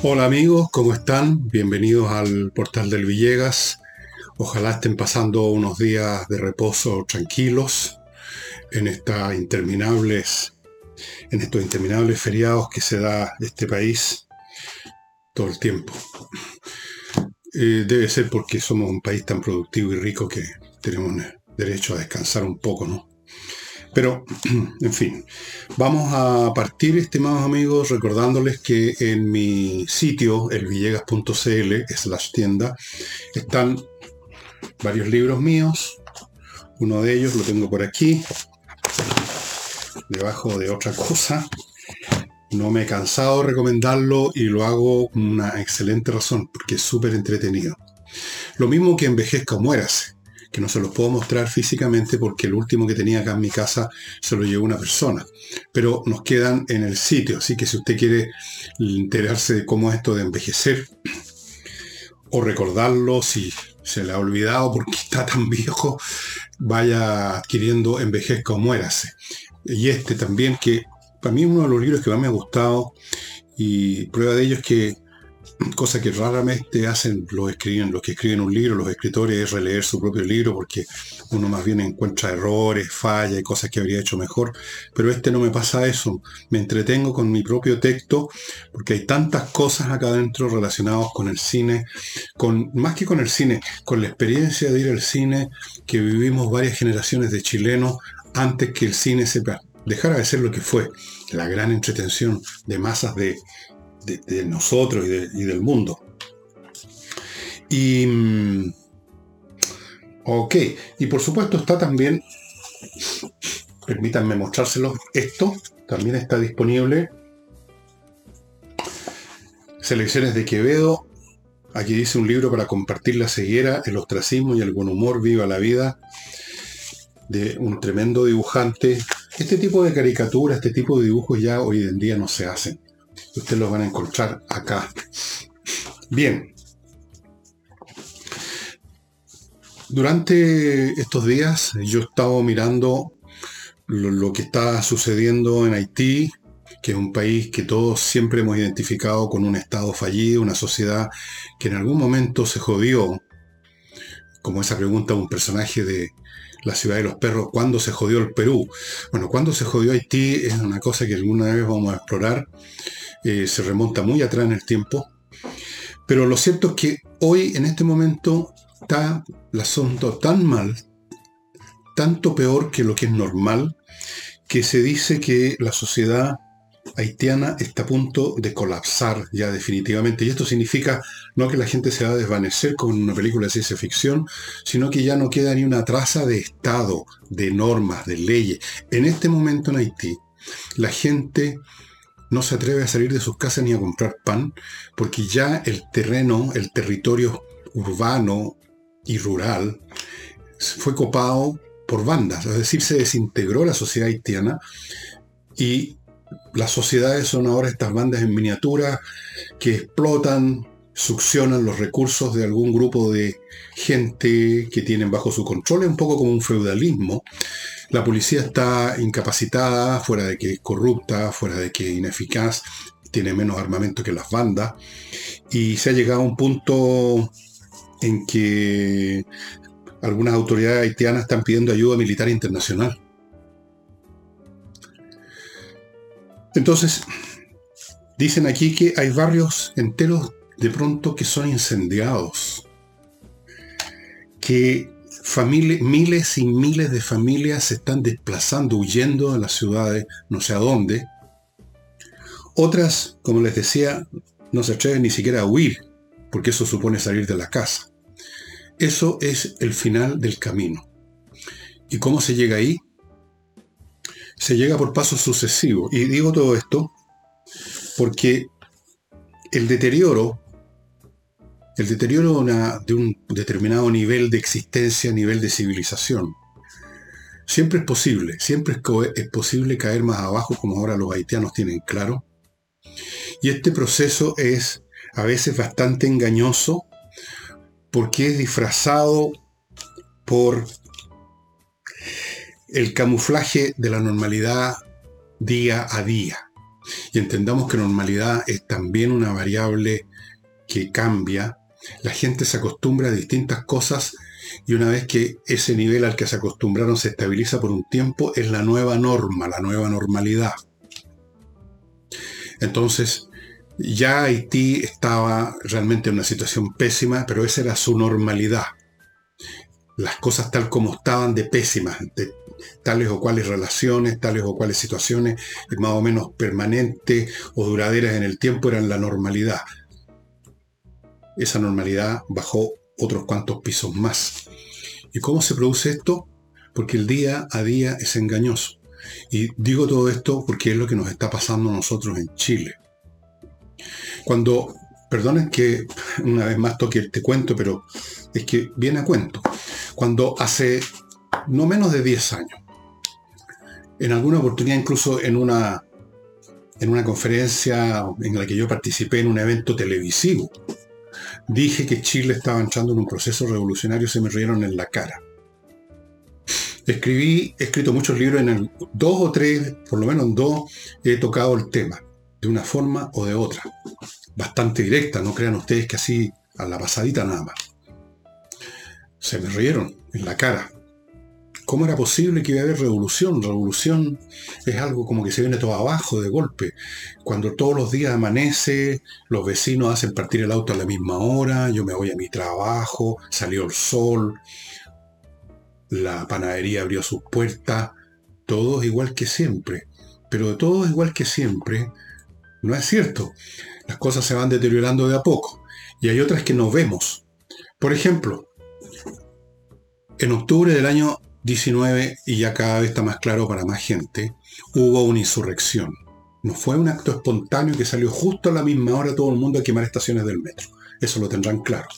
Hola amigos, ¿cómo están? Bienvenidos al portal del Villegas. Ojalá estén pasando unos días de reposo tranquilos en estas interminables, en estos interminables feriados que se da este país todo el tiempo. Eh, debe ser porque somos un país tan productivo y rico que tenemos derecho a descansar un poco, ¿no? Pero, en fin, vamos a partir, estimados amigos, recordándoles que en mi sitio, elvillegas.cl, slash tienda, están varios libros míos. Uno de ellos lo tengo por aquí, debajo de otra cosa. No me he cansado de recomendarlo y lo hago con una excelente razón, porque es súper entretenido. Lo mismo que Envejezca o Muérase que no se los puedo mostrar físicamente porque el último que tenía acá en mi casa se lo llevó una persona. Pero nos quedan en el sitio, así que si usted quiere enterarse de cómo es esto de envejecer o recordarlo si se le ha olvidado porque está tan viejo, vaya adquiriendo Envejezca o Muérase. Y este también que para mí es uno de los libros que más me ha gustado y prueba de ello es que cosa que raramente hacen los escriben, los que escriben un libro, los escritores, es releer su propio libro porque uno más bien encuentra errores, fallas y cosas que habría hecho mejor. Pero este no me pasa eso. Me entretengo con mi propio texto porque hay tantas cosas acá adentro relacionadas con el cine, con, más que con el cine, con la experiencia de ir al cine que vivimos varias generaciones de chilenos antes que el cine se dejara de ser lo que fue, la gran entretención de masas de de, nosotros y, del mundo. Y, mm, ok, y por supuesto está también, permítanme mostrárselo, esto también está disponible. Selecciones de Quevedo, aquí dice un libro para compartir la ceguera, el ostracismo y el buen humor, viva la vida, de un tremendo dibujante. Este tipo de caricaturas, este tipo de dibujos ya hoy en día no se hacen. Ustedes lo van a encontrar acá. Bien. Durante estos días yo he estado mirando lo, que está sucediendo en Haití, que es un país que todos siempre hemos identificado con un Estado fallido, una sociedad que en algún momento se jodió, como esa pregunta de un personaje de La ciudad de los perros, ¿cuándo se jodió el Perú? Bueno, ¿cuándo se jodió Haití? Es una cosa que alguna vez vamos a explorar. Eh, se remonta muy atrás en el tiempo. Pero lo cierto es que hoy, en este momento, está el asunto tan mal, tanto peor que lo que es normal, que se dice que la sociedad haitiana está a punto de colapsar ya definitivamente. Y esto significa no que la gente se va a desvanecer con una película de ciencia ficción, sino que ya no queda ni una traza de Estado, de normas, de leyes. En este momento en Haití, la gente no se atreve a salir de sus casas ni a comprar pan, porque ya el terreno, el territorio urbano y rural fue copado por bandas, es decir, se desintegró la sociedad haitiana y las sociedades son ahora estas bandas en miniatura que explotan, succionan los recursos de algún grupo de gente que tienen bajo su control, es un poco como un feudalismo, la policía está incapacitada, fuera de que es corrupta, fuera de que es ineficaz, tiene menos armamento que las bandas, y se ha llegado a un punto en que algunas autoridades haitianas están pidiendo ayuda militar internacional. Entonces, dicen aquí que hay barrios enteros de pronto que son incendiados, que miles y miles de familias se están desplazando, huyendo de las ciudades, no sé a dónde. Otras, como les decía, no se atreven ni siquiera a huir, porque eso supone salir de la casa. Eso es el final del camino. ¿Y cómo se llega ahí? Se llega por pasos sucesivos. Y digo todo esto porque el deterioro el deterioro de un determinado nivel de existencia, nivel de civilización. Siempre es posible, siempre es, posible caer más abajo como ahora los haitianos tienen claro. Y este proceso es a veces bastante engañoso porque es disfrazado por el camuflaje de la normalidad día a día. Y entendamos que normalidad es también una variable que cambia. La gente se acostumbra a distintas cosas y una vez que ese nivel al que se acostumbraron se estabiliza por un tiempo, es la nueva norma, la nueva normalidad. Entonces, ya Haití estaba realmente en una situación pésima, pero esa era su normalidad. Las cosas tal como estaban de pésimas, de tales o cuales relaciones, tales o cuales situaciones más o menos permanentes o duraderas en el tiempo eran la normalidad. Esa normalidad bajó otros cuantos pisos más. ¿Y cómo se produce esto? Porque el día a día es engañoso. Y digo todo esto porque es lo que nos está pasando a nosotros en Chile. Cuando, perdonen que una vez más toque este cuento, pero es que viene a cuento. Cuando hace no menos de 10 años, en alguna oportunidad incluso en una, en una conferencia en la que yo participé en un evento televisivo, dije que Chile estaba entrando en un proceso revolucionario, se me rieron en la cara. Escribí, he escrito muchos libros, en el, dos o tres, por lo menos en dos, he tocado el tema, de una forma o de otra. Bastante directa, no crean ustedes que así a la pasadita nada más. Se me rieron en la cara. ¿Cómo era posible que iba a haber revolución? Revolución es algo como que se viene todo abajo de golpe. Cuando todos los días amanece, los vecinos hacen partir el auto a la misma hora, yo me voy a mi trabajo, salió el sol, la panadería abrió sus puertas, todo es igual que siempre. Pero de todo es igual que siempre, no es cierto. Las cosas se van deteriorando de a poco. Y hay otras que no vemos. Por ejemplo, en octubre del año 19, y ya cada vez está más claro para más gente, hubo una insurrección. No fue un acto espontáneo que salió justo a la misma hora todo el mundo a quemar estaciones del metro. Eso lo tendrán claro.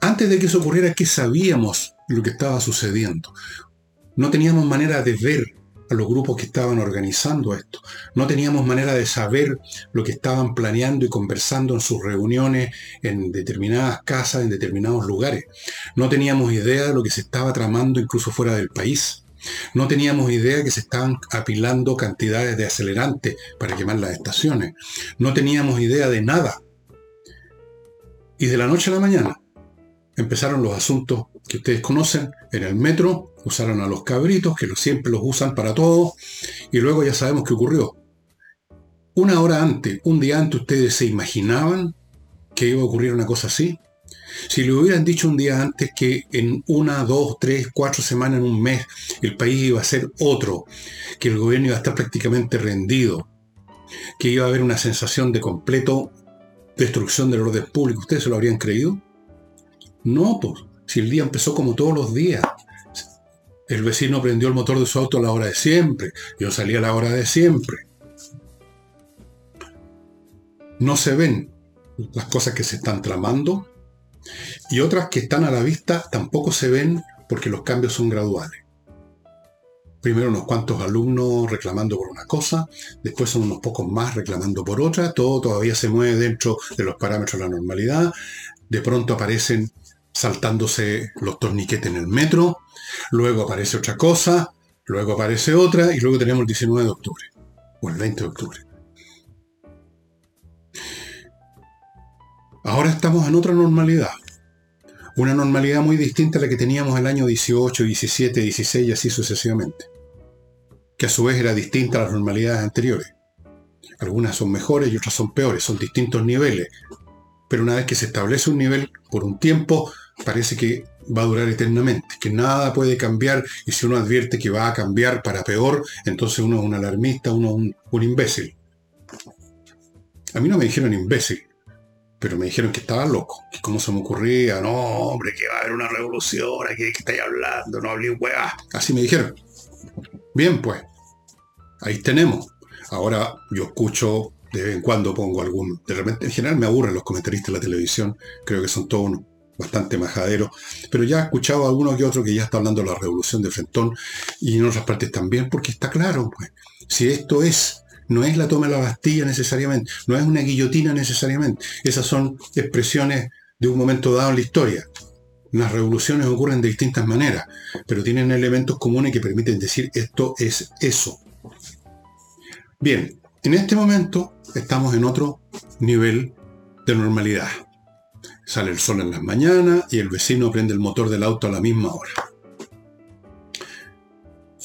Antes de que eso ocurriera, ¿qué sabíamos lo que estaba sucediendo? No teníamos manera de ver a los grupos que estaban organizando esto. No teníamos manera de saber lo que estaban planeando y conversando en sus reuniones en determinadas casas, en determinados lugares. No teníamos idea de lo que se estaba tramando incluso fuera del país. No teníamos idea que se estaban apilando cantidades de acelerantes para quemar las estaciones. No teníamos idea de nada. Y de la noche a la mañana empezaron los asuntos que ustedes conocen en el metro, usaron a los cabritos, que siempre los usan para todo, y luego ya sabemos qué ocurrió. Una hora antes, un día antes, ustedes se imaginaban que iba a ocurrir una cosa así. Si le hubieran dicho un día antes que en una, dos, tres, cuatro semanas, en un mes, el país iba a ser otro, que el gobierno iba a estar prácticamente rendido, que iba a haber una sensación de completo destrucción del orden público, ¿ustedes se lo habrían creído? No, pues, si el día empezó como todos los días. El vecino prendió el motor de su auto a la hora de siempre. Yo salí a la hora de siempre. No se ven las cosas que se están tramando y otras que están a la vista tampoco se ven porque los cambios son graduales. Primero unos cuantos alumnos reclamando por una cosa, después son unos pocos más reclamando por otra, todo todavía se mueve dentro de los parámetros de la normalidad, de pronto aparecen saltándose los torniquetes en el metro, luego aparece otra cosa, luego aparece otra y luego tenemos el 19 de octubre o el 20 de octubre. Ahora estamos en otra normalidad. Una normalidad muy distinta a la que teníamos el año 18, 17, 16 y así sucesivamente. Que a su vez era distinta a las normalidades anteriores. Algunas son mejores y otras son peores, son distintos niveles. Pero una vez que se establece un nivel por un tiempo, parece que va a durar eternamente, que nada puede cambiar y si uno advierte que va a cambiar para peor, entonces uno es un alarmista, uno es un, imbécil. A mí no me dijeron imbécil, pero me dijeron que estaba loco, que cómo se me ocurría, no, hombre, que va a haber una revolución, aquí que estáis hablando, no hablé hueá. Así me dijeron. Bien, pues, ahí tenemos. Ahora yo escucho, de vez en cuando pongo algún, de repente, en general me aburren los comentaristas de la televisión, creo que son todos unos bastante majadero, pero ya he escuchado a alguno que otro que ya está hablando de la revolución de Frentón y en otras partes también, porque está claro, pues, si esto es, no es la toma de la Bastilla necesariamente, no es una guillotina necesariamente, esas son expresiones de un momento dado en la historia. Las revoluciones ocurren de distintas maneras, pero tienen elementos comunes que permiten decir esto es eso. Bien, en este momento estamos en otro nivel de normalidad. Sale el sol en las mañanas y el vecino prende el motor del auto a la misma hora.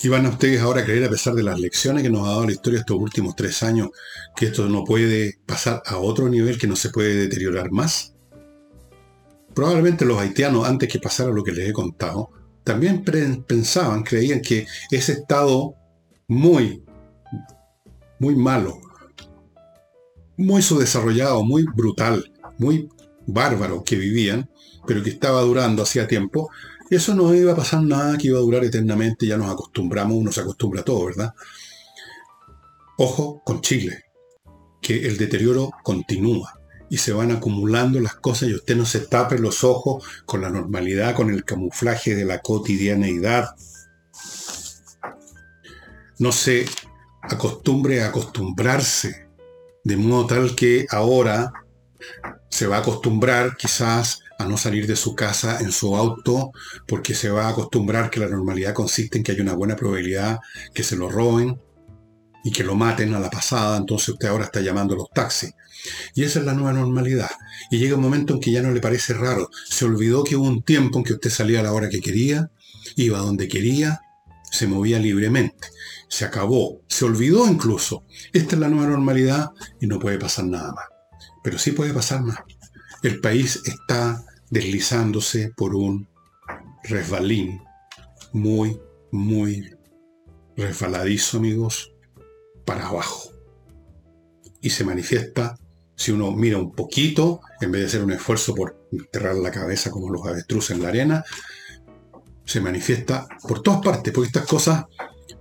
Y van a ustedes ahora creer, a pesar de las lecciones que nos ha dado la historia estos últimos tres años, que esto no puede pasar a otro nivel, que no se puede deteriorar más. Probablemente los haitianos, antes que pasara lo que les he contado, también pensaban, creían que ese estado muy, muy malo, muy subdesarrollado, muy brutal, muy bárbaro que vivían, pero que estaba durando hacía tiempo, eso no iba a pasar nada, que iba a durar eternamente, ya nos acostumbramos, uno se acostumbra a todo, ¿verdad? Ojo con Chile, que el deterioro continúa y se van acumulando las cosas y usted no se tape los ojos con la normalidad, con el camuflaje de la cotidianeidad. No se acostumbre a acostumbrarse, de modo tal que ahora se va a acostumbrar quizás a no salir de su casa en su auto porque se va a acostumbrar que la normalidad consiste en que hay una buena probabilidad que se lo roben, y que lo maten a la pasada, entonces usted ahora está llamando a los taxis. Y esa es la nueva normalidad. Y llega un momento en que ya no le parece raro. Se olvidó que hubo un tiempo en que usted salía a la hora que quería, iba donde quería, se movía libremente. Se acabó, se olvidó incluso. Esta es la nueva normalidad y no puede pasar nada más. Pero sí puede pasar más. El país está deslizándose por un resbalín muy, muy resbaladizo, amigos, para abajo. Y se manifiesta si uno mira un poquito, en vez de hacer un esfuerzo por enterrar la cabeza como los avestruces en la arena, se manifiesta por todas partes, porque estas cosas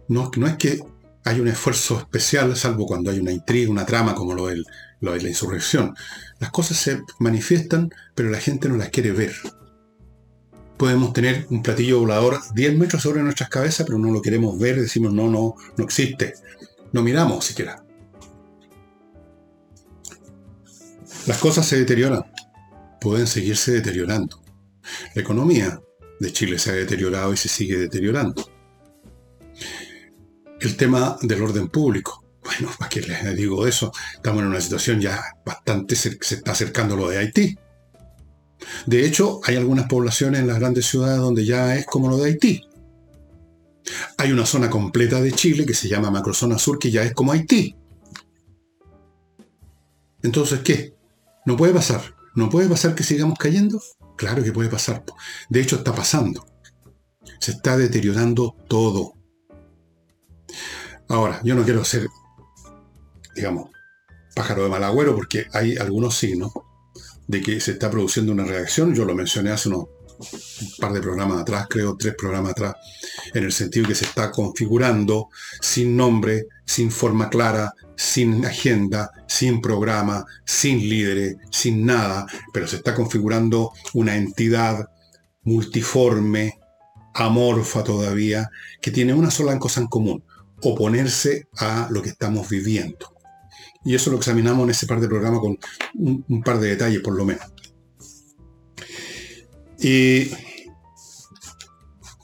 no, no es que hay un esfuerzo especial, salvo cuando hay una intriga, una trama como lo, del, lo de la insurrección. Las cosas se manifiestan, pero la gente no las quiere ver. Podemos tener un platillo volador 10 metros sobre nuestras cabezas, pero no lo queremos ver, decimos no, no, no existe. No miramos siquiera. Las cosas se deterioran, pueden seguirse deteriorando. La economía de Chile se ha deteriorado y se sigue deteriorando. El tema del orden público. Bueno, ¿para qué les digo eso? Estamos en una situación ya bastante, se, está acercando lo de Haití. De hecho, hay algunas poblaciones en las grandes ciudades donde ya es como lo de Haití. Hay una zona completa de Chile que se llama Macrozona Sur, que ya es como Haití. Entonces, ¿qué? ¿No puede pasar? ¿No puede pasar que sigamos cayendo? Claro que puede pasar. De hecho, está pasando. Se está deteriorando todo. Ahora, yo no quiero ser, digamos, pájaro de mal agüero, porque hay algunos signos de que se está produciendo una reacción. Yo lo mencioné hace unos un par de programas atrás, creo tres programas atrás, en el sentido que se está configurando sin nombre, sin forma clara, sin agenda, sin programa, sin líderes, sin nada, pero se está configurando una entidad multiforme, amorfa todavía, que tiene una sola cosa en común, oponerse a lo que estamos viviendo. Y eso lo examinamos en ese par de programas con un par de detalles por lo menos. Y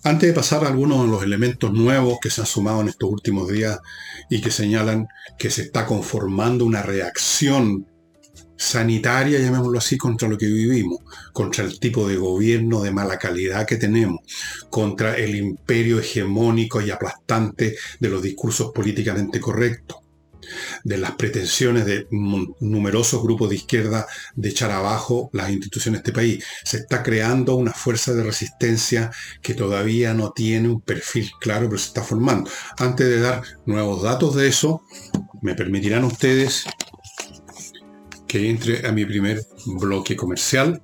antes de pasar a algunos de los elementos nuevos que se han sumado en estos últimos días y que señalan que se está conformando una reacción sanitaria, llamémoslo así, contra lo que vivimos, contra el tipo de gobierno de mala calidad que tenemos, contra el imperio hegemónico y aplastante de los discursos políticamente correctos, de las pretensiones de numerosos grupos de izquierda de echar abajo las instituciones de este país. Se está creando una fuerza de resistencia que todavía no tiene un perfil claro, pero se está formando. Antes de dar nuevos datos de eso, me permitirán ustedes que entre a mi primer bloque comercial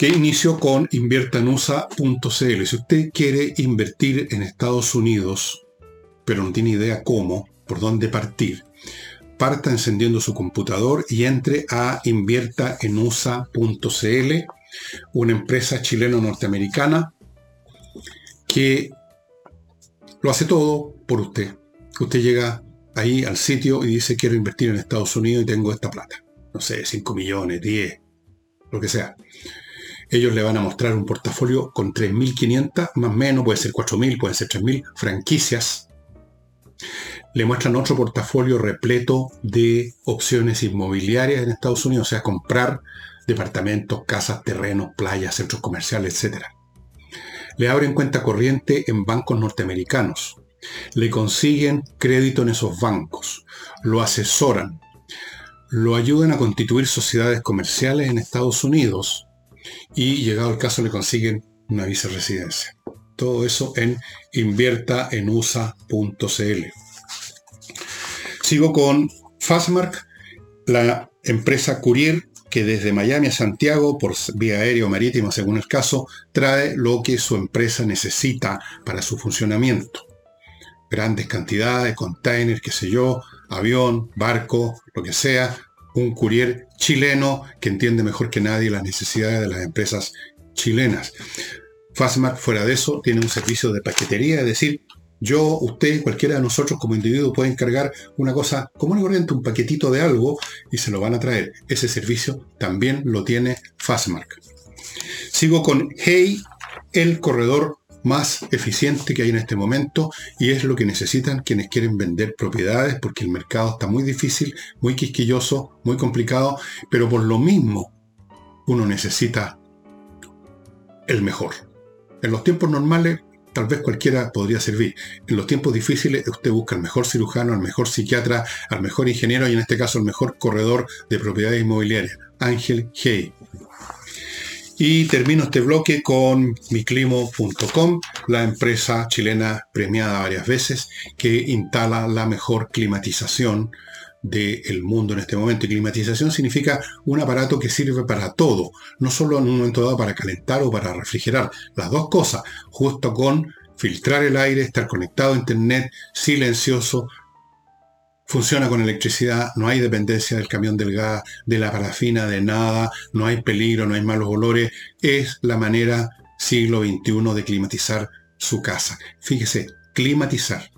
que inicio con inviertanusa.cl. Si usted quiere invertir en Estados Unidos, pero no tiene idea cómo, por dónde partir, parta encendiendo su computador y entre a inviertaenusa.cl, una empresa chileno-norteamericana que lo hace todo por usted. Usted llega ahí al sitio y dice quiero invertir en Estados Unidos y tengo esta plata. No sé, 5 millones, 10, lo que sea. ellos le van a mostrar un portafolio con 3.500, más menos, puede ser 4.000, puede ser 3.000 franquicias. Le muestran otro portafolio repleto de opciones inmobiliarias en Estados Unidos, o sea, comprar departamentos, casas, terrenos, playas, centros comerciales, etc. Le abren cuenta corriente en bancos norteamericanos. Le consiguen crédito en esos bancos. Lo asesoran. Lo ayudan a constituir sociedades comerciales en Estados Unidos y llegado el caso le consiguen una visa residencia. Todo eso en inviertaenusa.cl. Sigo con Fastmark, la empresa Courier que desde Miami a Santiago, por vía aérea o marítima según el caso, trae lo que su empresa necesita para su funcionamiento. Grandes cantidades, containers, qué sé yo, avión, barco, lo que sea, un courier chileno que entiende mejor que nadie las necesidades de las empresas chilenas. Fastmark, fuera de eso, tiene un servicio de paquetería, es decir, yo, usted, cualquiera de nosotros como individuo puede encargar una cosa común y corriente, un paquetito de algo y se lo van a traer. Ese servicio también lo tiene Fastmark. Sigo con Hey, el corredor más eficiente que hay en este momento y es lo que necesitan quienes quieren vender propiedades porque el mercado está muy difícil, muy quisquilloso, muy complicado, pero por lo mismo uno necesita el mejor. En los tiempos normales tal vez cualquiera podría servir. En los tiempos difíciles usted busca al mejor cirujano, al mejor psiquiatra, al mejor ingeniero y en este caso al mejor corredor de propiedades inmobiliarias, Ángel Hey. Y termino este bloque con miclimo.com, la empresa chilena premiada varias veces que instala la mejor climatización del mundo en este momento. Y climatización significa un aparato que sirve para todo, no solo en un momento dado para calentar o para refrigerar, las dos cosas, justo con filtrar el aire, estar conectado a internet, silencioso, funciona con electricidad, no hay dependencia del camión del gas, de la parafina, de nada, no hay peligro, no hay malos olores, es la manera siglo XXI de climatizar su casa. Fíjese, climatizar.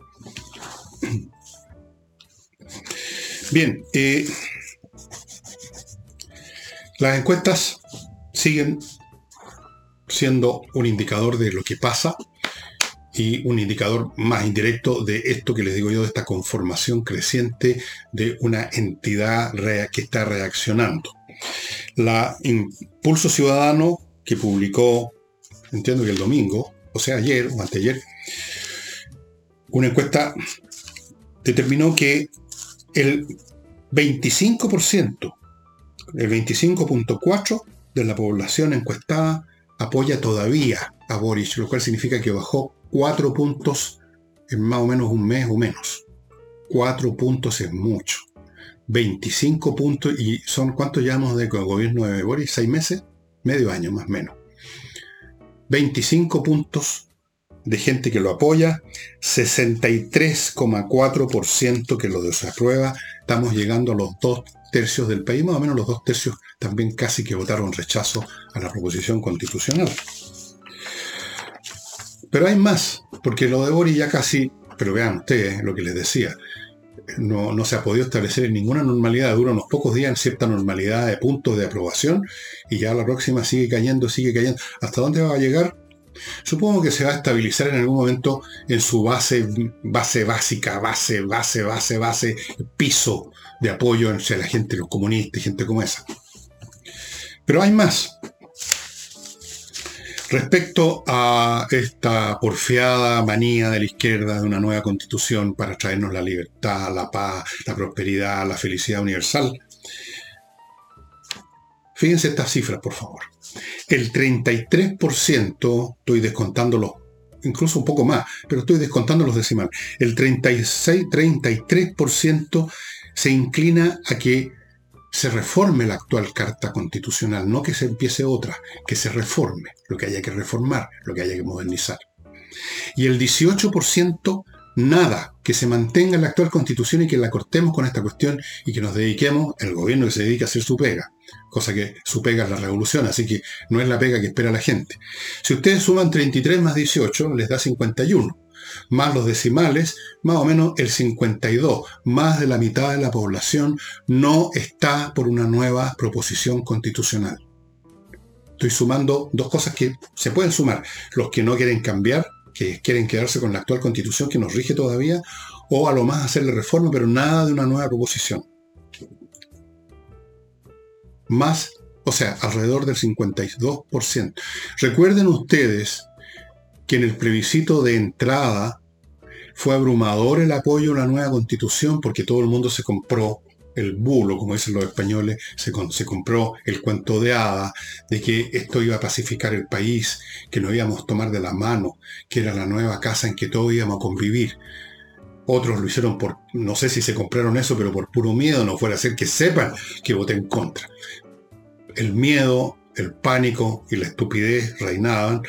Bien, eh, las encuestas siguen siendo un indicador de lo que pasa y un indicador más indirecto de esto que les digo yo, de esta conformación creciente de una entidad que está reaccionando. La Impulso Ciudadano, que publicó, entiendo que el domingo, o sea, ayer o anteayer, una encuesta determinó que el 25%, el 25.4% de la población encuestada apoya todavía a Boris, lo cual significa que bajó 4 puntos en más o menos un mes o menos. 4 puntos es mucho. 25 puntos y son cuántos llevamos de gobierno de Boris, 6 meses, medio año más o menos. 25 puntos de gente que lo apoya, 63,4% que lo desaprueba, estamos llegando a los dos tercios del país, más o menos los dos tercios también casi que votaron rechazo a la proposición constitucional. Pero hay más, porque lo de Boris ya casi, pero vean ustedes lo que les decía, no, no, se ha podido establecer en ninguna normalidad, dura unos pocos días en cierta normalidad de puntos de aprobación y ya la próxima sigue cayendo, sigue cayendo. ¿Hasta dónde va a llegar? Supongo que se va a estabilizar en algún momento en su base, base básica, base, base, base, base, piso de apoyo entre la gente, los comunistas gente como esa. Pero hay más. Respecto a esta porfiada manía de la izquierda de una nueva constitución para traernos la libertad, la paz, la prosperidad, la felicidad universal, fíjense estas cifras, por favor el 33%, estoy descontándolo, incluso un poco más, pero estoy descontando los decimales, el 36, 33% se inclina a que se reforme la actual Carta Constitucional, no que se empiece otra, que se reforme lo que haya que reformar, lo que haya que modernizar. Y el 18% nada, que se mantenga la actual constitución y que la cortemos con esta cuestión y que nos dediquemos, el gobierno que se dedica a hacer su pega, cosa que su pega es la revolución, así que no es la pega que espera la gente. Si ustedes suman 33 más 18, les da 51, más los decimales, más o menos el 52, más de la mitad de la población no está por una nueva proposición constitucional. Estoy sumando dos cosas que se pueden sumar. Los que no quieren cambiar, que quieren quedarse con la actual constitución que nos rige todavía, o a lo más hacerle reforma, pero nada de una nueva proposición. Más, o sea, alrededor del 52%. Recuerden ustedes que en el plebiscito de entrada fue abrumador el apoyo a la nueva constitución porque todo el mundo se compró el bulo, como dicen los españoles, se, compró el cuento de hada de que esto iba a pacificar el país, que nos íbamos a tomar de la mano, que era la nueva casa en que todos íbamos a convivir. Otros lo hicieron por, no sé si se compraron eso, pero por puro miedo, no fuera a ser que sepan que voté en contra. El miedo, el pánico y la estupidez reinaban,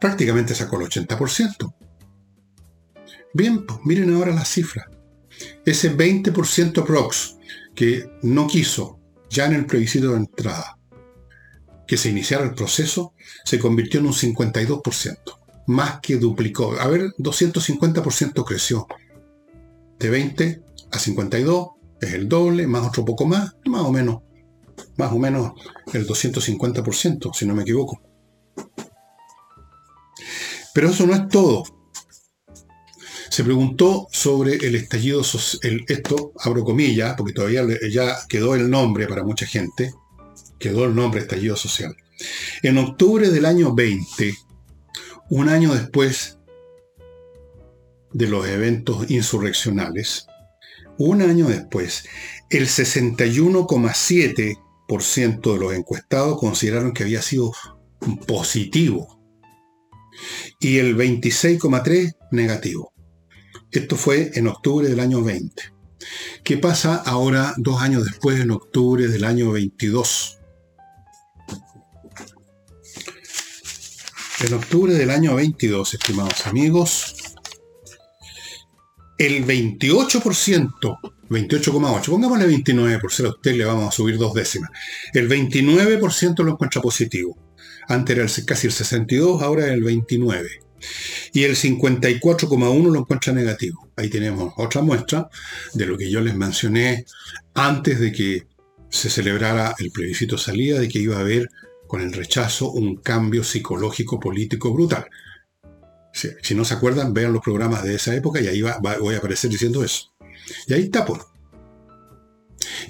prácticamente sacó el 80%. Bien, pues miren ahora las cifras. Ese 20% prox que no quiso ya en el plebiscito de entrada que se iniciara el proceso, se convirtió en un 52%, más que duplicó. A ver, 250% creció. De 20 a 52 es el doble, más otro poco más, más o menos, más o menos el 250%, si no me equivoco. Pero eso no es todo. Se preguntó sobre el estallido social, esto abro comillas, porque todavía ya quedó el nombre para mucha gente, quedó el nombre estallido social. En octubre del año 20, un año después de los eventos insurreccionales, un año después, el 61,7% de los encuestados consideraron que había sido positivo y el 26,3% negativo. Esto fue en octubre del año 20. ¿Qué pasa ahora, dos años después, en octubre del año 22? En octubre del año 22, estimados amigos, el 28%, 28,8, pongámosle 29 por ser a usted, le vamos a subir dos décimas. El 29% lo encuentra positivo. Antes era casi el 62, ahora el 29 y el 54,1 lo encuentra negativo. Ahí tenemos otra muestra de lo que yo les mencioné antes de que se celebrara el plebiscito salida, de que iba a haber con el rechazo un cambio psicológico político brutal. Si, no se acuerdan, vean los programas de esa época y ahí va, voy a aparecer diciendo eso. Y ahí está, por. Pues.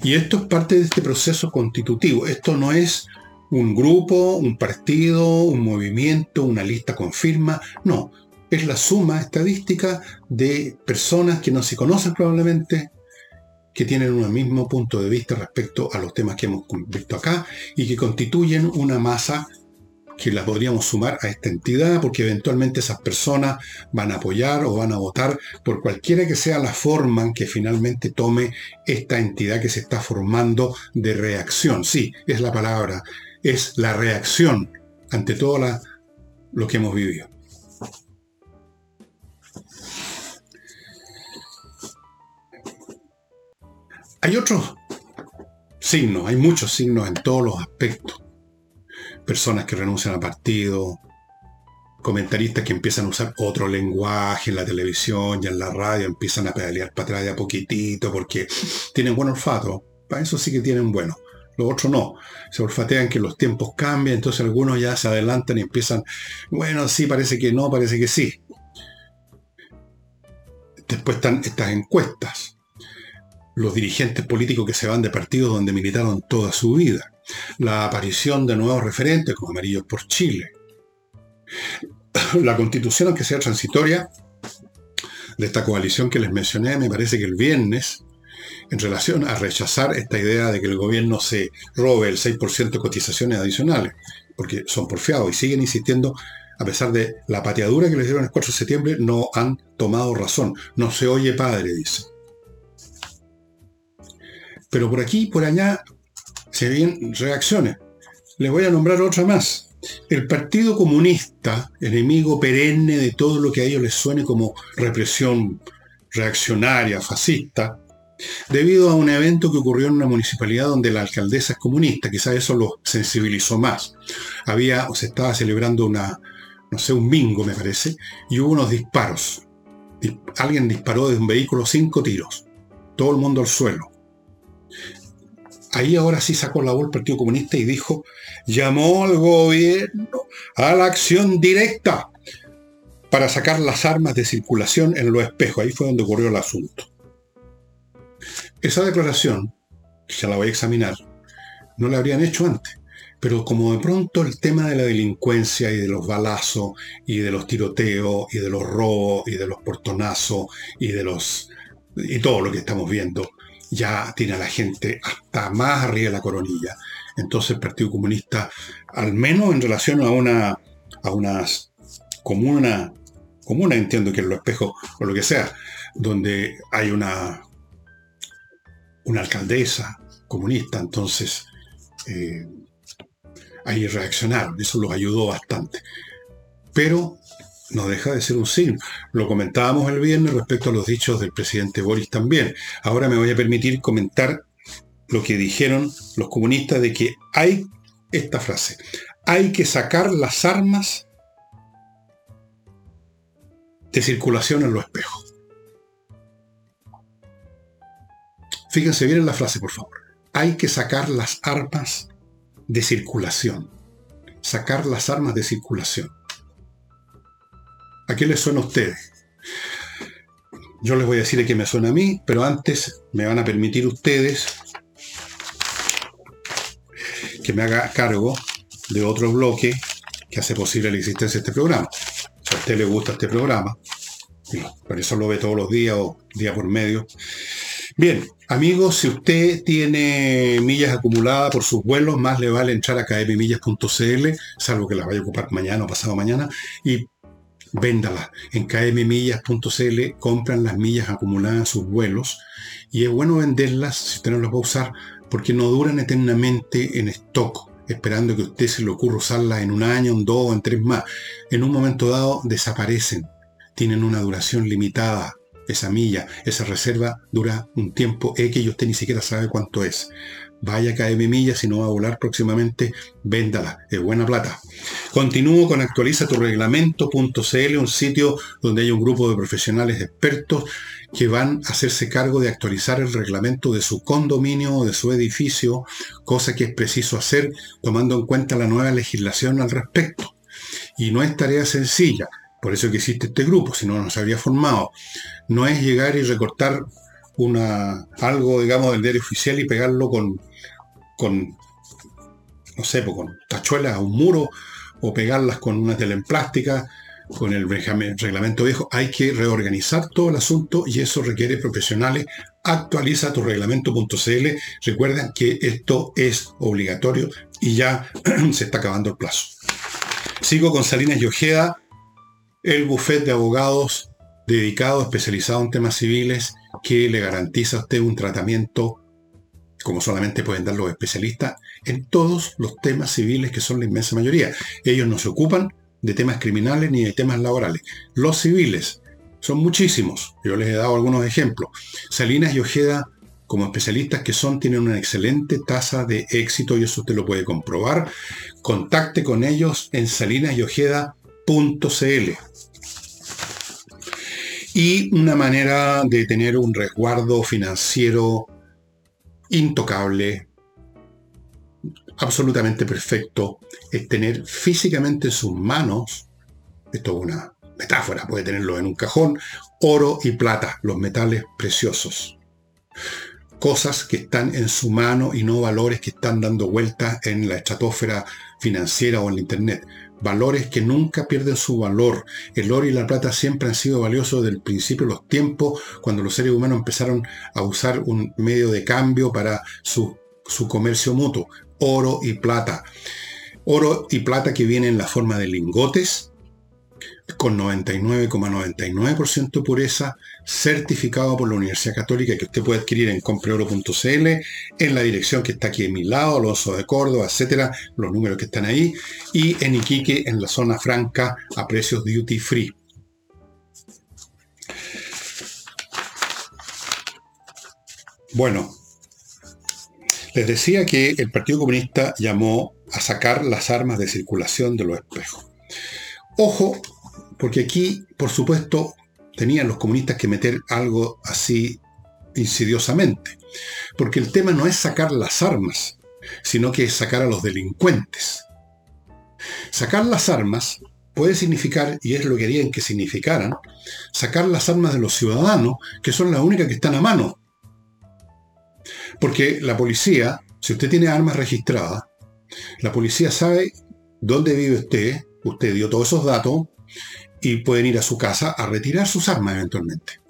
Y esto es parte de este proceso constitutivo. Esto no es un grupo, un partido, un movimiento, una lista con firma. No, es la suma estadística de personas que no se conocen probablemente, que tienen un mismo punto de vista respecto a los temas que hemos visto acá y que constituyen una masa que la podríamos sumar a esta entidad porque eventualmente esas personas van a apoyar o van a votar por cualquiera que sea la forma que finalmente tome esta entidad que se está formando de reacción. Sí, es la palabra es la reacción ante todo lo que hemos vivido. Hay otros signos, hay muchos signos en todos los aspectos. Personas que renuncian a partido, comentaristas que empiezan a usar otro lenguaje en la televisión y en la radio, empiezan a pedalear para atrás de a poquitito porque tienen buen olfato. Para eso sí que tienen bueno los otros no. Se olfatean que los tiempos cambian, entonces algunos ya se adelantan y empiezan, bueno, sí, parece que no, parece que sí. Después están estas encuestas. Los dirigentes políticos que se van de partidos donde militaron toda su vida. La aparición de nuevos referentes como Amarillos por Chile. La constitución, aunque sea transitoria, de esta coalición que les mencioné, me parece que el viernes en relación a rechazar esta idea de que el gobierno se robe el 6% de cotizaciones adicionales, porque son porfiados y siguen insistiendo, a pesar de la pateadura que les dieron el 4 de septiembre, no han tomado razón. No se oye padre, dice. Pero por aquí y por allá se ven reacciones. Les voy a nombrar otra más. El Partido Comunista, enemigo perenne de todo lo que a ellos les suene como represión reaccionaria, fascista, debido a un evento que ocurrió en una municipalidad donde la alcaldesa es comunista, quizás eso lo sensibilizó más. Había, o se estaba celebrando una, no sé, un bingo me parece, y hubo unos disparos. Alguien disparó de un vehículo cinco tiros, todo el mundo al suelo. Ahí ahora sí sacó la voz el Partido Comunista y dijo, llamó al gobierno a la acción directa para sacar las armas de circulación en los espejos. Ahí fue donde ocurrió el asunto. Esa declaración, que ya la voy a examinar, no la habrían hecho antes. Pero como de pronto el tema de la delincuencia y de los balazos y de los tiroteos y de los robos y de los portonazos y de los y todo lo que estamos viendo ya tiene a la gente hasta más arriba de la coronilla. Entonces el Partido Comunista, al menos en relación a una a unas comuna, comuna entiendo que es lo espejo o lo que sea, donde hay una una alcaldesa comunista, entonces eh, ahí reaccionaron, eso los ayudó bastante. Pero no deja de ser un signo. Lo comentábamos el viernes respecto a los dichos del presidente Boris también. Ahora me voy a permitir comentar lo que dijeron los comunistas de que hay esta frase. Hay que sacar las armas de circulación en los espejos. Fíjense bien en la frase, por favor. Hay que sacar las armas de circulación. Sacar las armas de circulación. ¿A qué les suena a ustedes? Yo les voy a decir a qué me suena a mí, pero antes me van a permitir ustedes que me haga cargo de otro bloque que hace posible la existencia de este programa. Si a usted le gusta este programa, por eso lo ve todos los días o día por medio, Bien, amigos, si usted tiene millas acumuladas por sus vuelos, más le vale entrar a kmmillas.cl, salvo que las vaya a ocupar mañana o pasado mañana, y véndalas. En kmmillas.cl compran las millas acumuladas en sus vuelos, y es bueno venderlas si usted no las va a usar, porque no duran eternamente en stock esperando que a usted se le ocurra usarlas en un año, en dos en tres más. En un momento dado desaparecen, tienen una duración limitada esa milla, esa reserva dura un tiempo X y usted ni siquiera sabe cuánto es. Vaya KM millas, si no va a volar próximamente, véndala, es buena plata. Continúo con actualiza tu reglamento.cl, un sitio donde hay un grupo de profesionales expertos que van a hacerse cargo de actualizar el reglamento de su condominio o de su edificio, cosa que es preciso hacer tomando en cuenta la nueva legislación al respecto. Y no es tarea sencilla, por eso que existe este grupo, si no, no se habría formado. No es llegar y recortar algo, digamos, del diario oficial y pegarlo con, con no sé, pues, con tachuelas a un muro o pegarlas con una tela en plástica, con el reglamento viejo. Hay que reorganizar todo el asunto y eso requiere profesionales. Actualiza tu reglamento.cl. Recuerda que esto es obligatorio y ya se está acabando el plazo. Sigo con Salinas y Ojeda el bufete de abogados dedicado, especializado en temas civiles, que le garantiza a usted un tratamiento, como solamente pueden dar los especialistas, en todos los temas civiles que son la inmensa mayoría. Ellos no se ocupan de temas criminales ni de temas laborales. Los civiles son muchísimos. Yo les he dado algunos ejemplos. Salinas y Ojeda, como especialistas que son, tienen una excelente tasa de éxito y eso usted lo puede comprobar. Contacte con ellos en salinasyojeda.cl y una manera de tener un resguardo financiero intocable, absolutamente perfecto, es tener físicamente en sus manos, esto es una metáfora, puede tenerlo en un cajón, oro y plata, los metales preciosos. Cosas que están en su mano y no valores que están dando vueltas en la estratosfera financiera o en la Internet valores que nunca pierden su valor. El oro y la plata siempre han sido valiosos desde el principio de los tiempos, cuando los seres humanos empezaron a usar un medio de cambio para su, su comercio mutuo. Oro y plata. Oro y plata que vienen en la forma de lingotes, con 99,99% de pureza, certificado por la Universidad Católica que usted puede adquirir en compreoro.cl, en la dirección que está aquí en mi lado, Alonso de Córdoba, etcétera, los números que están ahí, y en Iquique, en la zona franca, a precios duty free. Bueno, les decía que el Partido Comunista llamó a sacar las armas de circulación de los espejos. Ojo, porque aquí, por supuesto, tenían los comunistas que meter algo así insidiosamente. Porque el tema no es sacar las armas, sino que es sacar a los delincuentes. Sacar las armas puede significar, y es lo que querían que significaran, sacar las armas de los ciudadanos, que son las únicas que están a mano. Porque la policía, si usted tiene armas registradas, la policía sabe dónde vive usted, usted dio todos esos datos, y pueden ir a su casa a retirar sus armas eventualmente.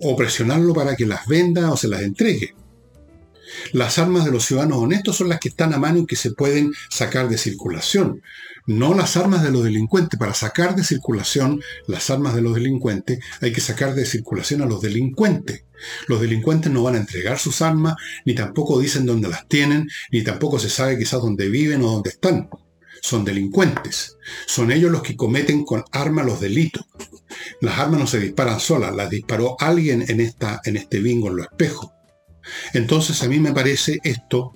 O presionarlo para que las venda o se las entregue. Las armas de los ciudadanos honestos son las que están a mano y que se pueden sacar de circulación. No las armas de los delincuentes. Para sacar de circulación las armas de los delincuentes hay que sacar de circulación a los delincuentes. Los delincuentes no van a entregar sus armas, ni tampoco dicen dónde las tienen, ni tampoco se sabe quizás dónde viven o dónde están. Son delincuentes. Son ellos los que cometen con armas los delitos. Las armas no se disparan solas, las disparó alguien en, esta, en este bingo en los espejos. Entonces a mí me parece esto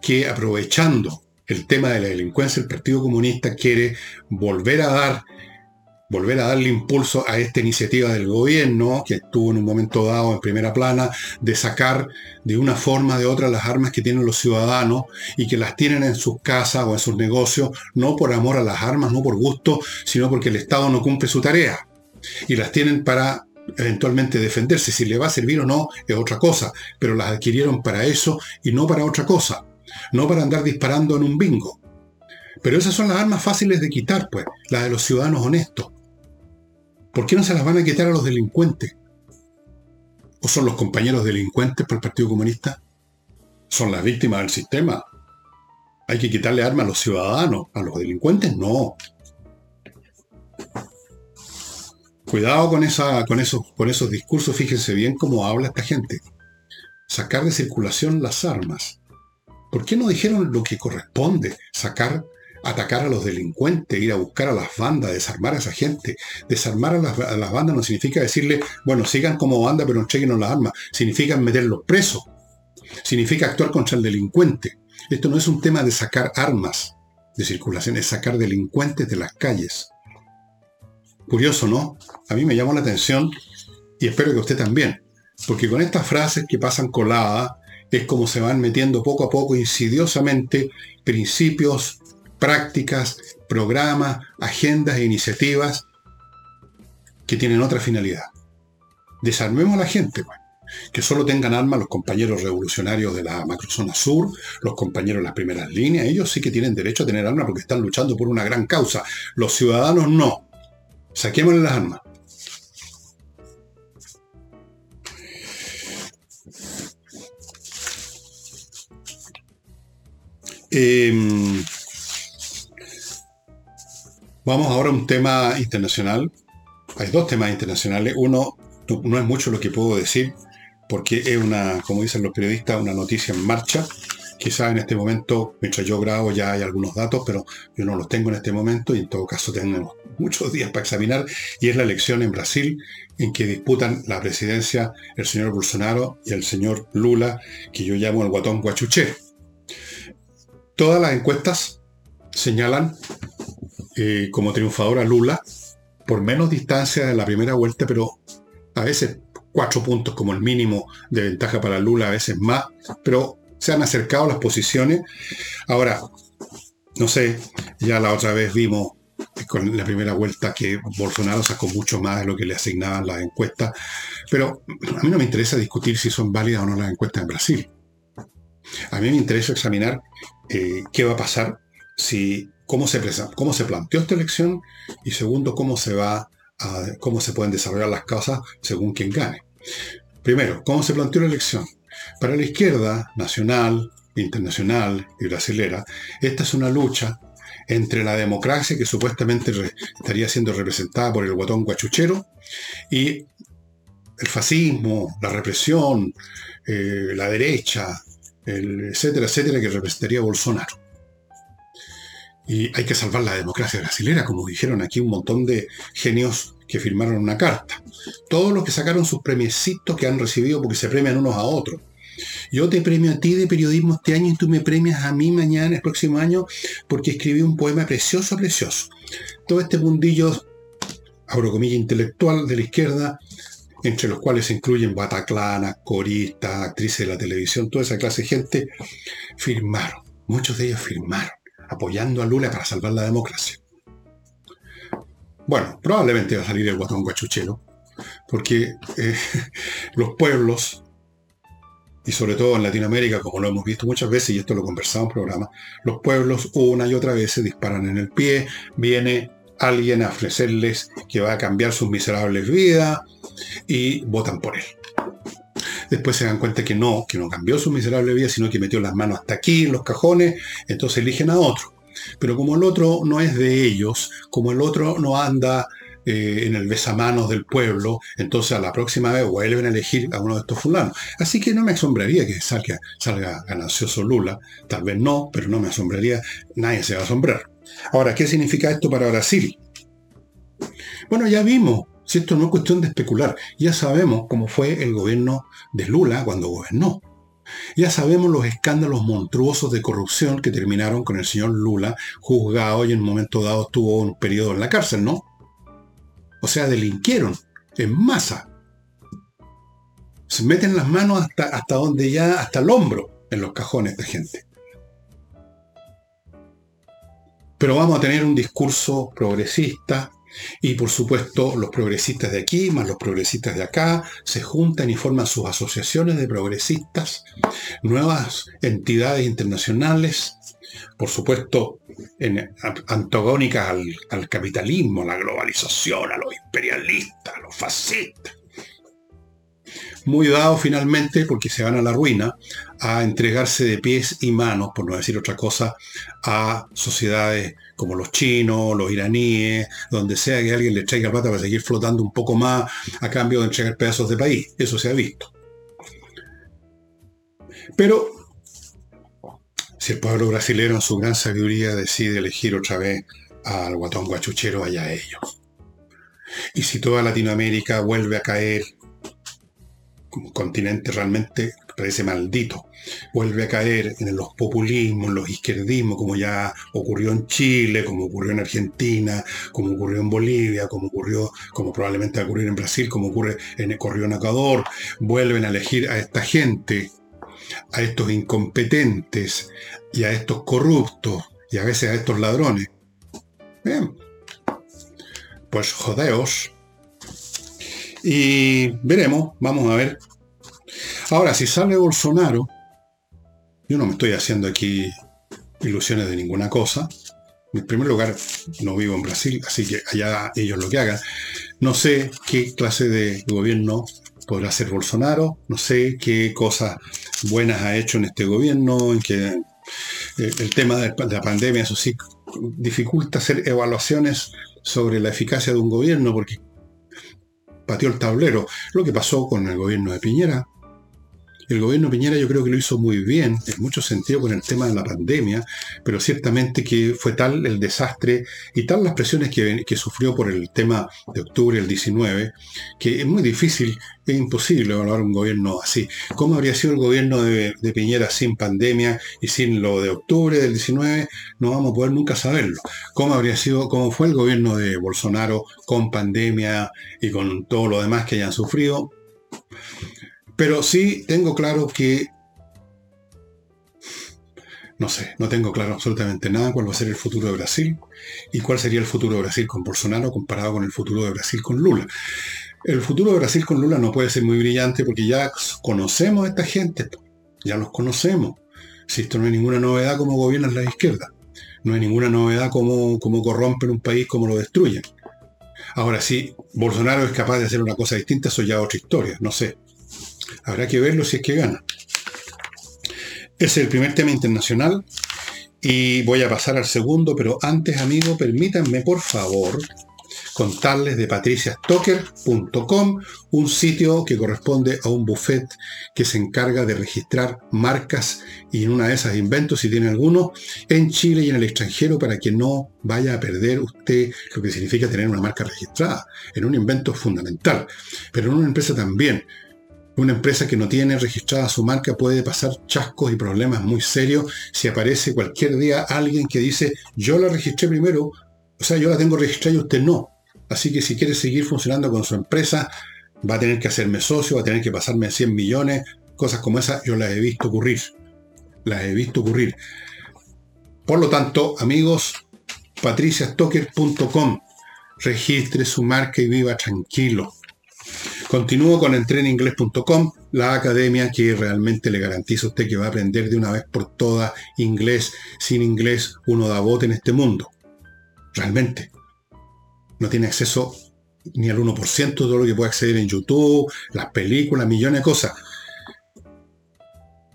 que aprovechando el tema de la delincuencia, el Partido Comunista quiere volver a dar volver a darle impulso a esta iniciativa del gobierno, que estuvo en un momento dado en primera plana, de sacar de una forma o de otra las armas que tienen los ciudadanos y que las tienen en sus casas o en sus negocios, no por amor a las armas, no por gusto, sino porque el Estado no cumple su tarea. Y las tienen para eventualmente defenderse. Si le va a servir o no es otra cosa, pero las adquirieron para eso y no para otra cosa. No para andar disparando en un bingo. Pero esas son las armas fáciles de quitar, pues, las de los ciudadanos honestos. ¿Por qué no se las van a quitar a los delincuentes? ¿O son los compañeros delincuentes por el Partido Comunista? ¿Son las víctimas del sistema? ¿Hay que quitarle armas a los ciudadanos? ¿A los delincuentes? No. Cuidado con, esa, con, esos, con esos discursos, fíjense bien cómo habla esta gente. Sacar de circulación las armas. ¿Por qué no dijeron lo que corresponde? Sacar, atacar a los delincuentes, ir a buscar a las bandas, desarmar a esa gente. Desarmar a las, bandas no significa decirle, bueno, sigan como banda, pero entreguen las armas. Significa meterlos presos. Significa actuar contra el delincuente. Esto no es un tema de sacar armas de circulación, es sacar delincuentes de las calles. Curioso, ¿no? A mí me llamó la atención y espero que usted también. Porque con estas frases que pasan coladas es como se van metiendo poco a poco insidiosamente principios, prácticas, programas, agendas e iniciativas que tienen otra finalidad. Desarmemos a la gente, pues. que solo tengan armas los compañeros revolucionarios de la macrozona sur, los compañeros de las primeras líneas, ellos sí que tienen derecho a tener armas porque están luchando por una gran causa. Los ciudadanos no. Saquémosle las armas. Em, vamos ahora a un tema internacional. Hay dos temas internacionales. Uno no es mucho lo que puedo decir, porque es una, como dicen los periodistas, una noticia en marcha. Quizá en este momento, mientras yo grabo, ya hay algunos datos, pero yo no los tengo en este momento y en todo caso tenemos muchos días para examinar, y es la elección en Brasil, en que disputan la presidencia el señor Bolsonaro y el señor Lula, que yo llamo el guatón guachuché. Todas las encuestas señalan eh, como triunfador a Lula por menos distancia de la primera vuelta, pero a veces cuatro puntos como el mínimo de ventaja para Lula, a veces más, pero se han acercado las posiciones. Ahora, no sé, ya la otra vez vimos con la primera vuelta que Bolsonaro sacó mucho más de lo que le asignaban las encuestas. Pero a mí no me interesa discutir si son válidas o no las encuestas en Brasil. A mí me interesa examinar eh, qué va a pasar si cómo se, cómo se planteó esta elección y segundo cómo se va a, cómo se pueden desarrollar las cosas según quien gane. Primero, cómo se planteó la elección. Para la izquierda nacional, internacional y brasilera, esta es una lucha entre la democracia, que supuestamente estaría siendo representada por el guatón guachuchero, y el fascismo, la represión, eh, la derecha, etcétera, etcétera, que representaría Bolsonaro. Y hay que salvar la democracia brasilera, como dijeron aquí un montón de genios que firmaron una carta. Todos los que sacaron sus premiecitos que han recibido porque se premian unos a otros. Yo te premio a ti de periodismo este año y tú me premias a mí mañana, el próximo año, porque escribí un poema precioso, precioso. Todo este mundillo, abro comillas, intelectual de la izquierda, entre los cuales se incluyen bataclanas, coristas, actrices de la televisión, toda esa clase de gente, firmaron. Muchos de ellos firmaron, apoyando a Lula para salvar la democracia. Bueno, probablemente va a salir el guatón guachuchero, porque eh, los pueblos, y sobre todo en Latinoamérica, como lo hemos visto muchas veces, y esto lo conversamos en programa, los pueblos una y otra vez se disparan en el pie, viene alguien a ofrecerles que va a cambiar sus miserables vidas y votan por él. Después se dan cuenta que no, que no cambió su miserable vida, sino que metió las manos hasta aquí en los cajones, entonces eligen a otro. Pero como el otro no es de ellos, como el otro no anda eh, en el besamanos del pueblo, entonces a la próxima vez vuelven a elegir a uno de estos fulanos. Así que no me asombraría que salga, salga ganancioso Lula, tal vez no, pero no me asombraría, nadie se va a asombrar. Ahora, ¿qué significa esto para Brasil? Bueno, ya vimos, si esto no es cuestión de especular, ya sabemos cómo fue el gobierno de Lula cuando gobernó. Ya sabemos los escándalos monstruosos de corrupción que terminaron con el señor Lula juzgado y en un momento dado estuvo un periodo en la cárcel, ¿no? O sea, delinquieron en masa. Se meten las manos hasta, hasta donde ya, hasta el hombro en los cajones de gente. Pero vamos a tener un discurso progresista, y por supuesto, los progresistas de aquí, más los progresistas de acá, se juntan y forman sus asociaciones de progresistas, nuevas entidades internacionales, por supuesto, antagónicas al, al capitalismo, a la globalización, a los imperialistas, a los fascistas muy dado finalmente, porque se van a la ruina, a entregarse de pies y manos, por no decir otra cosa, a sociedades como los chinos, los iraníes, donde sea que alguien le traiga plata para seguir flotando un poco más a cambio de entregar pedazos de país. Eso se ha visto. Pero si el pueblo brasileño en su gran sabiduría decide elegir otra vez al guatón guachuchero, allá ellos. Y si toda Latinoamérica vuelve a caer como continente realmente parece maldito. Vuelve a caer en los populismos, en los izquierdismos, como ya ocurrió en Chile, como ocurrió en Argentina, como ocurrió en Bolivia, como ocurrió, como probablemente va a ocurrir en Brasil, como ocurre en, ocurrió en Ecuador. Vuelven a elegir a esta gente, a estos incompetentes y a estos corruptos y a veces a estos ladrones. Bien. Pues jodeos, y veremos, vamos a ver. Ahora, si sale Bolsonaro, yo no me estoy haciendo aquí ilusiones de ninguna cosa. En primer lugar, no vivo en Brasil, así que allá ellos lo que hagan. No sé qué clase de gobierno podrá ser Bolsonaro, no sé qué cosas buenas ha hecho en este gobierno, en que eh, el tema de la pandemia, eso sí, dificulta hacer evaluaciones sobre la eficacia de un gobierno, porque pateó el tablero. Lo que pasó con el gobierno de Piñera, el gobierno Piñera yo creo que lo hizo muy bien, en mucho sentido con el tema de la pandemia, pero ciertamente que fue tal el desastre y tal las presiones que, sufrió por el tema de octubre del 19, que es muy difícil, es imposible evaluar un gobierno así. ¿Cómo habría sido el gobierno de, de Piñera sin pandemia y sin lo de octubre del 19? No vamos a poder nunca saberlo. ¿Cómo habría sido, cómo fue el gobierno de Bolsonaro con pandemia y con todo lo demás que hayan sufrido? Pero sí tengo claro que... No sé, no tengo claro absolutamente nada cuál va a ser el futuro de Brasil y cuál sería el futuro de Brasil con Bolsonaro comparado con el futuro de Brasil con Lula. El futuro de Brasil con Lula no puede ser muy brillante porque ya conocemos a esta gente, ya los conocemos. Si esto no hay ninguna novedad como gobiernan la izquierda, no hay ninguna novedad como corrompen un país, como lo destruyen. Ahora, si Bolsonaro es capaz de hacer una cosa distinta, eso ya es otra historia, no sé. Habrá que verlo si es que gana. Ese es el primer tema internacional y voy a pasar al segundo, pero antes, amigo, permítanme por favor contarles de patriciastocker.com, un sitio que corresponde a un buffet que se encarga de registrar marcas y en una de esas inventos, si tiene alguno, en Chile y en el extranjero para que no vaya a perder usted lo que significa tener una marca registrada. En un invento fundamental, pero en una empresa también. Una empresa que no tiene registrada su marca puede pasar chascos y problemas muy serios si aparece cualquier día alguien que dice yo la registré primero, o sea, yo la tengo registrada y usted no. Así que si quiere seguir funcionando con su empresa, va a tener que hacerme socio, va a tener que pasarme 100 millones, cosas como esas, yo las he visto ocurrir. Las he visto ocurrir. Por lo tanto, amigos, patriciastocker.com, registre su marca y viva tranquilo. Continúo con entreninglés.com, la academia que realmente le garantiza a usted que va a aprender de una vez por todas inglés. Sin inglés uno da bote en este mundo. Realmente. No tiene acceso ni al 1% de todo lo que puede acceder en YouTube, las películas, millones de cosas.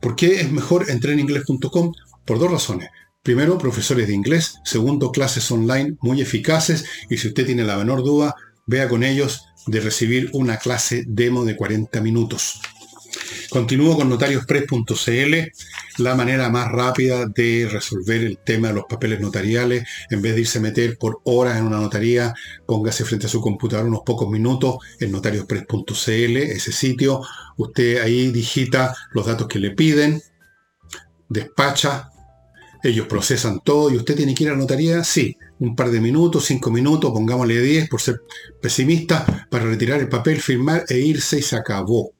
¿Por qué es mejor entreninglés.com? Por dos razones. Primero, profesores de inglés. Segundo, clases online muy eficaces. Y si usted tiene la menor duda, vea con ellos de recibir una clase demo de 40 minutos. Continúo con notariospress.cl, la manera más rápida de resolver el tema de los papeles notariales. En vez de irse a meter por horas en una notaría, póngase frente a su computador unos pocos minutos en notariospress.cl, ese sitio. Usted ahí digita los datos que le piden, despacha, ellos procesan todo y usted tiene que ir a la notaría, sí, un par de minutos, cinco minutos, pongámosle 10 por ser pesimista, para retirar el papel, firmar e irse y se acabó.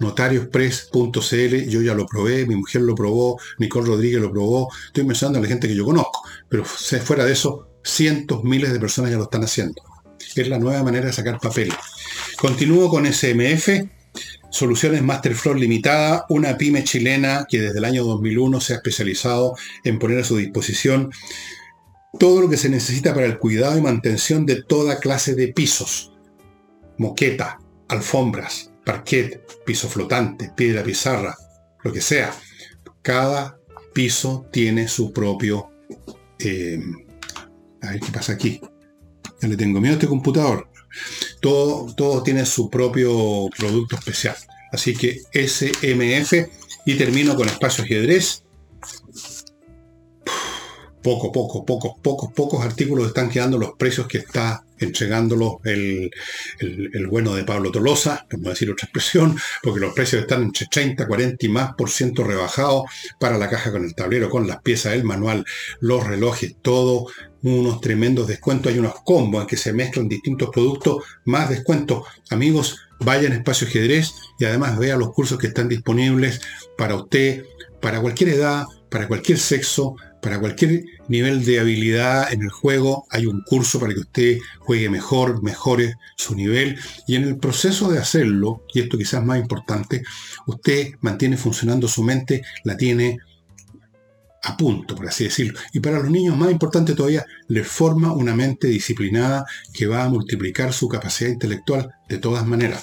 Notariospress.cl, yo ya lo probé, mi mujer lo probó, Nicole Rodríguez lo probó, estoy mencionando a la gente que yo conozco, pero fuera de eso, cientos, miles de personas ya lo están haciendo. Es la nueva manera de sacar papel. Continúo con SMF, Soluciones Masterflow Limitada, una pyme chilena que desde el año 2001 se ha especializado en poner a su disposición todo lo que se necesita para el cuidado y mantención de toda clase de pisos. Moqueta, alfombras, parquet, piso flotante, piedra pizarra, lo que sea. Cada piso tiene su propio... Eh, a ver qué pasa aquí. Ya le tengo miedo a este computador. Todo, todo tiene su propio producto especial. Así que SMF y termino con espacio ajedrez poco, poco, pocos, pocos, pocos artículos están quedando los precios que está entregándolos el, el, bueno de Pablo Tolosa, por no decir otra expresión, porque los precios están entre 30, 40 y más por ciento rebajados para la caja con el tablero, con las piezas del manual, los relojes, todo, unos tremendos descuentos, hay unos combos en que se mezclan distintos productos, más descuentos. Amigos, vayan a Espacio Ajedrez y además vea los cursos que están disponibles para usted, para cualquier edad, para cualquier sexo, para cualquier nivel de habilidad en el juego hay un curso para que usted juegue mejor, mejore su nivel y en el proceso de hacerlo, y esto quizás más importante, usted mantiene funcionando su mente, la tiene a punto, por así decirlo. Y para los niños más importante todavía, les forma una mente disciplinada que va a multiplicar su capacidad intelectual de todas maneras.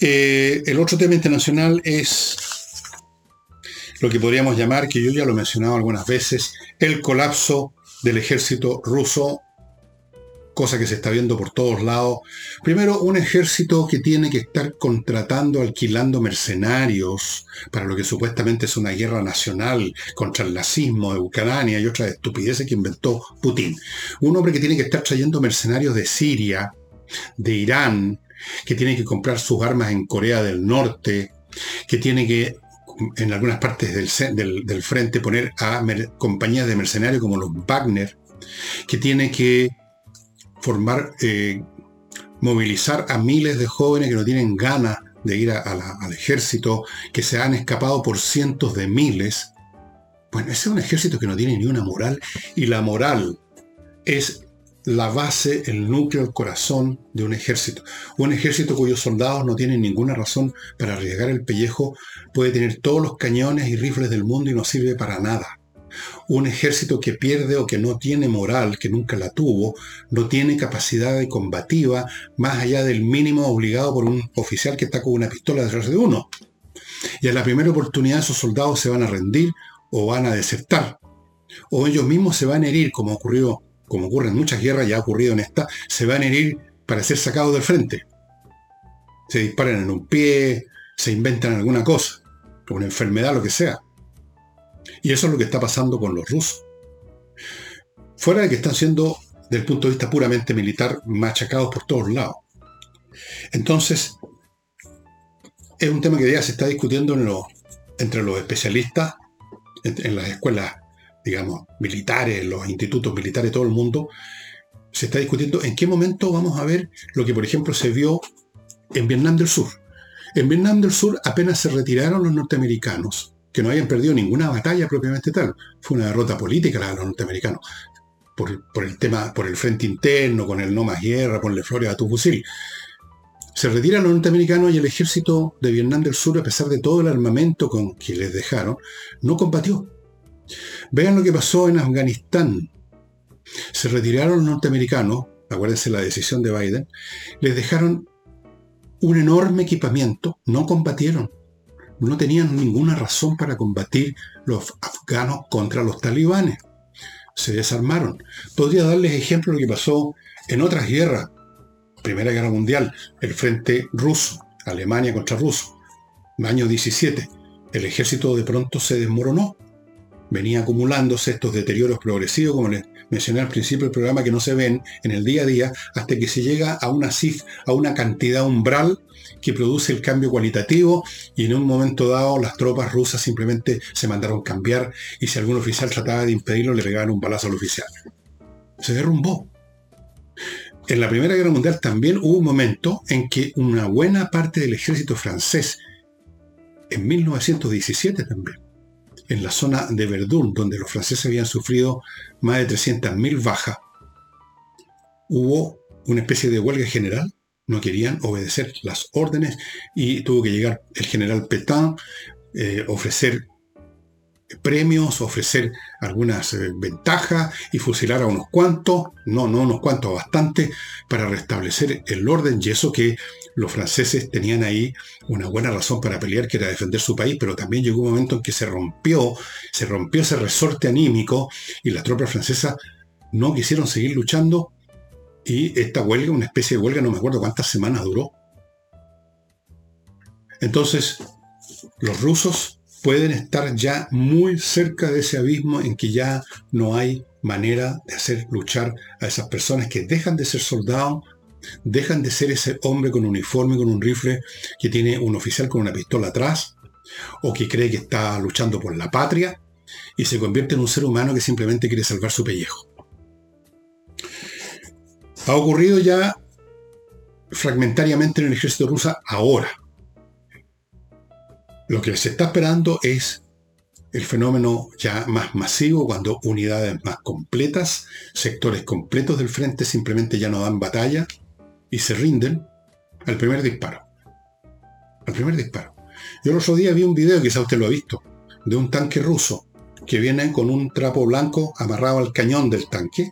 Eh, el otro tema internacional es lo que podríamos llamar, que yo ya lo he mencionado algunas veces, el colapso del ejército ruso, cosa que se está viendo por todos lados. Primero, un ejército que tiene que estar contratando, alquilando mercenarios para lo que supuestamente es una guerra nacional contra el nazismo de Ucrania y otras estupideces que inventó Putin. Un hombre que tiene que estar trayendo mercenarios de Siria, de Irán, que tiene que comprar sus armas en Corea del Norte, que tiene que en algunas partes del, frente poner a compañías de mercenarios como los Wagner, que tiene que formar, eh, movilizar a miles de jóvenes que no tienen ganas de ir al ejército, que se han escapado por cientos de miles. Bueno, ese es un ejército que no tiene ni una moral y la moral es la base, el núcleo, el corazón de un ejército. Un ejército cuyos soldados no tienen ninguna razón para arriesgar el pellejo puede tener todos los cañones y rifles del mundo y no sirve para nada. Un ejército que pierde o que no tiene moral, que nunca la tuvo, no tiene capacidad de combativa más allá del mínimo obligado por un oficial que está con una pistola detrás de uno. Y a la primera oportunidad esos soldados se van a rendir o van a desertar. O ellos mismos se van a herir, como ocurrió como ocurre en muchas guerras, ya ha ocurrido en esta, se van a herir para ser sacados del frente. Se disparan en un pie, se inventan alguna cosa, una enfermedad, lo que sea. Y eso es lo que está pasando con los rusos. Fuera de que están siendo, desde el punto de vista puramente militar, machacados por todos lados. Entonces, es un tema que ya se está discutiendo entre los especialistas, en las escuelas digamos, militares, los institutos militares, todo el mundo, se está discutiendo en qué momento vamos a ver lo que, por ejemplo, se vio en Vietnam del Sur. En Vietnam del Sur apenas se retiraron los norteamericanos, que no habían perdido ninguna batalla propiamente tal. Fue una derrota política la de los norteamericanos. Por, el tema, por el frente interno, con el no más guerra, ponle flores a tu fusil. Se retiran los norteamericanos y el ejército de Vietnam del Sur, a pesar de todo el armamento con que les dejaron, no combatió. Vean lo que pasó en Afganistán. Se retiraron los norteamericanos, acuérdense la decisión de Biden, les dejaron un enorme equipamiento, no combatieron. No tenían ninguna razón para combatir los afganos contra los talibanes. Se desarmaron. Podría darles ejemplo de lo que pasó en otras guerras. Primera Guerra Mundial, el frente ruso, Alemania contra Rusia. Año 17. El ejército de pronto se desmoronó venía acumulándose estos deterioros progresivos, como les mencioné al principio del programa, que no se ven en el día a día, hasta que se llega a una cif, a una cantidad umbral que produce el cambio cualitativo y en un momento dado las tropas rusas simplemente se mandaron cambiar y si algún oficial trataba de impedirlo le pegaban un balazo al oficial. Se derrumbó. En la Primera Guerra Mundial también hubo un momento en que una buena parte del ejército francés, en 1917 también, en la zona de Verdun, donde los franceses habían sufrido más de 300.000 bajas, hubo una especie de huelga general, no querían obedecer las órdenes y tuvo que llegar el general Petain, eh, ofrecer premios, ofrecer algunas eh, ventajas y fusilar a unos cuantos, no, no unos cuantos, bastante, para restablecer el orden. Y eso que los franceses tenían ahí una buena razón para pelear, que era defender su país, pero también llegó un momento en que se rompió, se rompió ese resorte anímico y las tropas francesas no quisieron seguir luchando y esta huelga, una especie de huelga, no me acuerdo cuántas semanas duró. Entonces, los rusos pueden estar ya muy cerca de ese abismo en que ya no hay manera de hacer luchar a esas personas que dejan de ser soldados dejan de ser ese hombre con uniforme, con un rifle, que tiene un oficial con una pistola atrás, o que cree que está luchando por la patria, y se convierte en un ser humano que simplemente quiere salvar su pellejo. Ha ocurrido ya fragmentariamente en el ejército ruso ahora. Lo que se está esperando es el fenómeno ya más masivo, cuando unidades más completas, sectores completos del frente simplemente ya no dan batalla, y se rinden al primer disparo. Al primer disparo. Yo el otro día vi un video, quizá usted lo ha visto, de un tanque ruso que viene con un trapo blanco amarrado al cañón del tanque,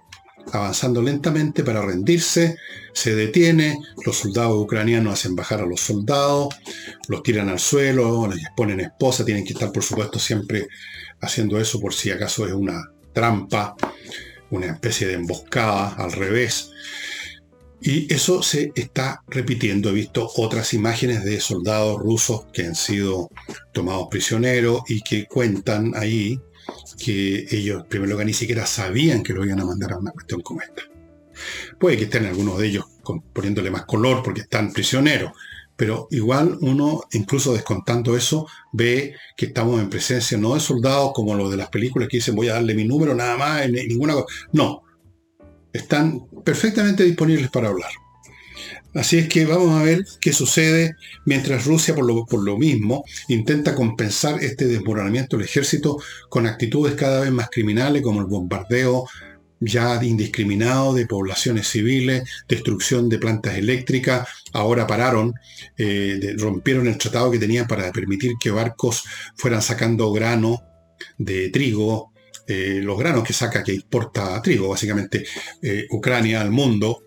avanzando lentamente para rendirse, se detiene, los soldados ucranianos hacen bajar a los soldados, los tiran al suelo, les ponen esposa, tienen que estar por supuesto siempre haciendo eso por si acaso es una trampa, una especie de emboscada al revés. Y eso se está repitiendo. He visto otras imágenes de soldados rusos que han sido tomados prisioneros y que cuentan ahí que ellos, en primer lugar, ni siquiera sabían que lo iban a mandar a una cuestión como esta. Puede que estén algunos de ellos poniéndole más color porque están prisioneros, pero igual uno, incluso descontando eso, ve que estamos en presencia no de soldados como los de las películas que dicen voy a darle mi número nada más, ninguna cosa. No, están perfectamente disponibles para hablar. Así es que vamos a ver qué sucede mientras Rusia, por lo, mismo, intenta compensar este desmoronamiento del ejército con actitudes cada vez más criminales como el bombardeo ya indiscriminado de poblaciones civiles, destrucción de plantas eléctricas. Ahora pararon, eh, rompieron el tratado que tenían para permitir que barcos fueran sacando grano de trigo, eh, los granos que saca, que importa trigo, básicamente, eh, Ucrania al mundo,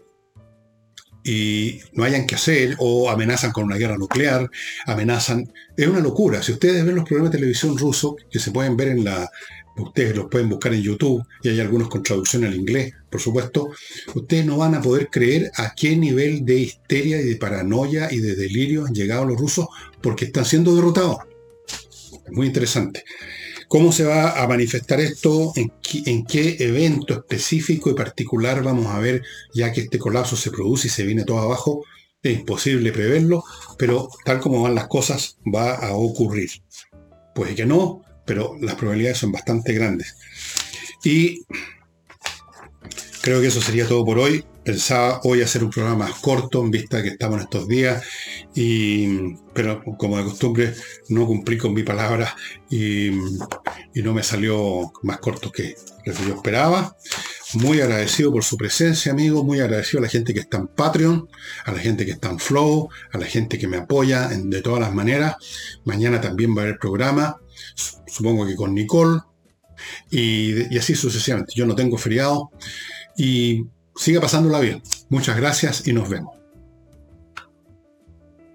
y no hayan que hacer, o amenazan con una guerra nuclear, amenazan. Es una locura. Si ustedes ven los programas de televisión rusos, que se pueden ver en la. Ustedes los pueden buscar en YouTube, y hay algunos con traducción al inglés, por supuesto. Ustedes no van a poder creer a qué nivel de histeria y de paranoia y de delirio han llegado los rusos porque están siendo derrotados. muy interesante. ¿Cómo se va a manifestar esto? ¿En qué, evento específico y particular vamos a ver ya que este colapso se produce y se viene todo abajo? Es imposible preverlo, pero tal como van las cosas va a ocurrir. Puede que no, pero las probabilidades son bastante grandes. Y Creo que eso sería todo por hoy. Pensaba hoy hacer un programa más corto en vista que estamos en estos días, y, pero como de costumbre no cumplí con mi palabra y, no me salió más corto que lo que yo esperaba. Muy agradecido por su presencia, amigo. Muy agradecido a la gente que está en Patreon, a la gente que está en Flow, a la gente que me apoya de todas las maneras. Mañana también va a haber programa, supongo que con Nicole. Y, y así sucesivamente. Yo no tengo feriado y siga pasándola bien. Muchas gracias y nos vemos.